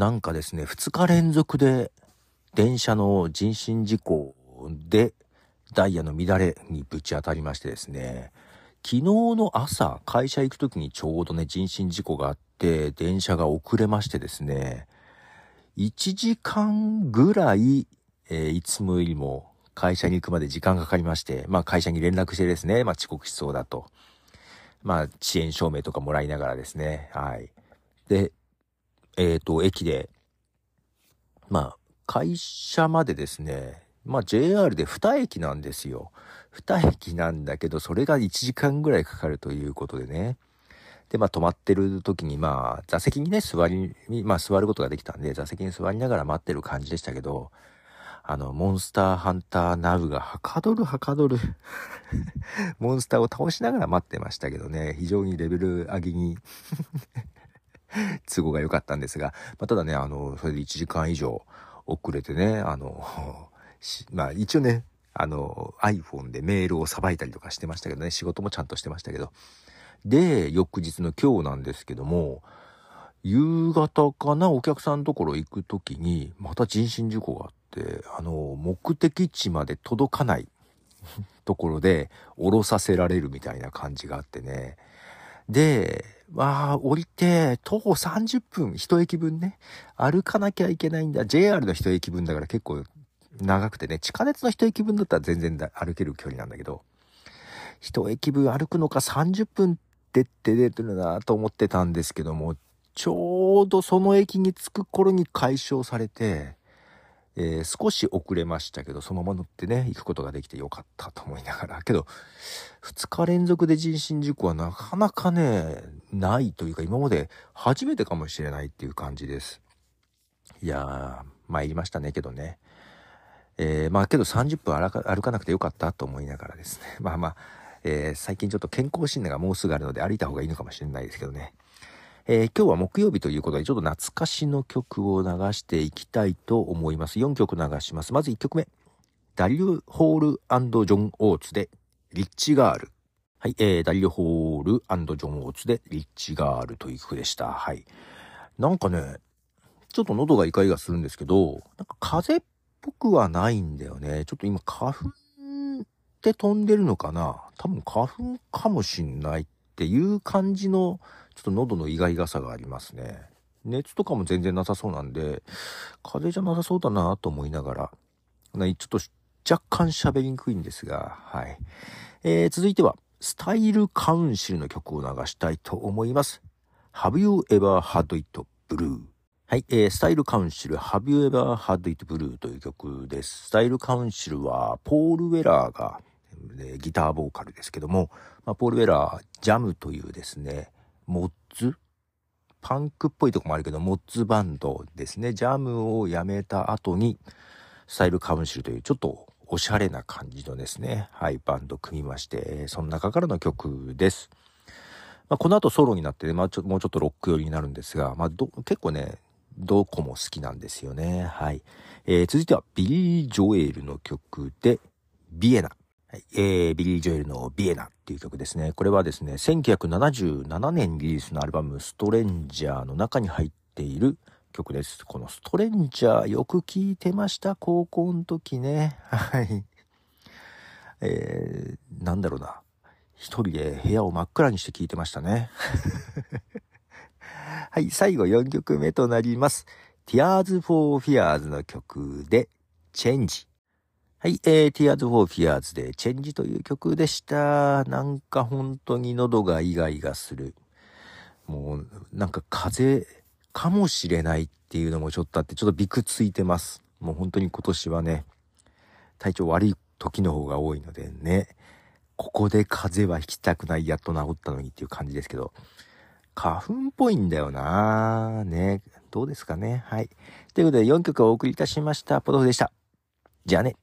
なんかですね、2日連続で電車の人身事故でダイヤの乱れにぶち当たりましてですね、昨日の朝、会社行く時にちょうどね、人身事故があって、電車が遅れましてですね、1時間ぐらい、えー、いつもよりも会社に行くまで時間がかかりまして、まあ会社に連絡してですね、まあ遅刻しそうだと。まあ遅延証明とかもらいながらですね、はい。で、えっ、ー、と、駅で、まあ会社までですね、まあ JR で2駅なんですよ。2駅なんだけど、それが1時間ぐらいかかるということでね。で、まあ止まってる時に、まあ座席にね、座り、まあ座ることができたんで、座席に座りながら待ってる感じでしたけど、あの、モンスターハンターナウがはかどるはかどるモンスターを倒しながら待ってましたけどね、非常にレベル上げに 都合が良かったんですが、まあ、ただね、あの、それで1時間以上遅れてね、あの、まあ一応ね、あの、iPhone でメールをさばいたりとかしてましたけどね、仕事もちゃんとしてましたけど。で、翌日の今日なんですけども、夕方かな、お客さんのところ行く時に、また人身事故があって、あの、目的地まで届かない ところで降ろさせられるみたいな感じがあってね。で、まあ、降りて、徒歩30分、一駅分ね、歩かなきゃいけないんだ。JR の一駅分だから結構長くてね、地下鉄の一駅分だったら全然歩ける距離なんだけど、一駅分歩くのか30分ってって出てるなと思ってたんですけども、ちょうどその駅に着く頃に解消されて、えー、少し遅れましたけど、そのまま乗ってね、行くことができてよかったと思いながら。けど、2日連続で人身事故はなかなかね、ないというか、今まで初めてかもしれないっていう感じです。いやー、参りましたね、けどね。えー、まあけど30分歩かなくてよかったと思いながらですね。まあまあ、えー、最近ちょっと健康診断がもうすぐあるので歩いた方がいいのかもしれないですけどね。えー、今日は木曜日ということで、ちょっと懐かしの曲を流していきたいと思います。4曲流します。まず1曲目。ダリル・ホールジョン・オーツで、リッチ・ガール。はい、えー、ダリル・ホールジョン・オーツで、リッチ・ガールという曲でした。はい。なんかね、ちょっと喉がイカイカするんですけど、なんか風邪ぽくはないんだよね。ちょっと今花粉って飛んでるのかな？多分花粉かもしんないっていう感じのちょっと喉の意外がさがありますね。熱とかも全然なさそうなんで、風邪じゃなさそうだなと思いながら、ちょっと若干喋りにくいんですが、はい。えー、続いては、スタイルカウンシルの曲を流したいと思います。Have You Ever Had It Blue? はい、えー、スタイルカウンシル Have You Ever Had It Blue という曲です。スタイルカウンシルはポール・ウェラーが、えー、ギターボーカルですけども、まあ、ポール・ウェラー、ジャムというですね、モッツ？パンクっぽいとこもあるけど、モッツバンドですね。ジャムをやめた後に、スタイルカウンシルというちょっとおしゃれな感じのですね、はい、バンド組みまして、その中からの曲です。まあ、この後ソロになって、ねまあ、ちょもうちょっとロック寄りになるんですが、まあ、結構ね、どこも好きなんですよね。はい。えー、続いてはビリー・ジョエルの曲で、ビエナ。えー、ビリー・ジョエルのビエナっていう曲ですね。これはですね、1977年リリースのアルバムストレンジャーの中に入っている曲です。このストレンジャーよく聴いてました。高校の時ね。はい。えー、なんだろうな。一人で部屋を真っ暗にして聴いてましたね。はい、最後4曲目となります。Tears for Fears の曲で、Change。はい、えー、Tears for Fears で、Change という曲でした。なんか本当に喉がイガイガする。もう、なんか風邪かもしれないっていうのもちょっとあって、ちょっとビクついてます。もう本当に今年はね、体調悪い時の方が多いのでね、ここで風邪はひきたくない、やっと治ったのにっていう感じですけど、花粉っぽいんだよなね。どうですかね。はい。ということで4曲お送りいたしました。ポトフでした。じゃあね。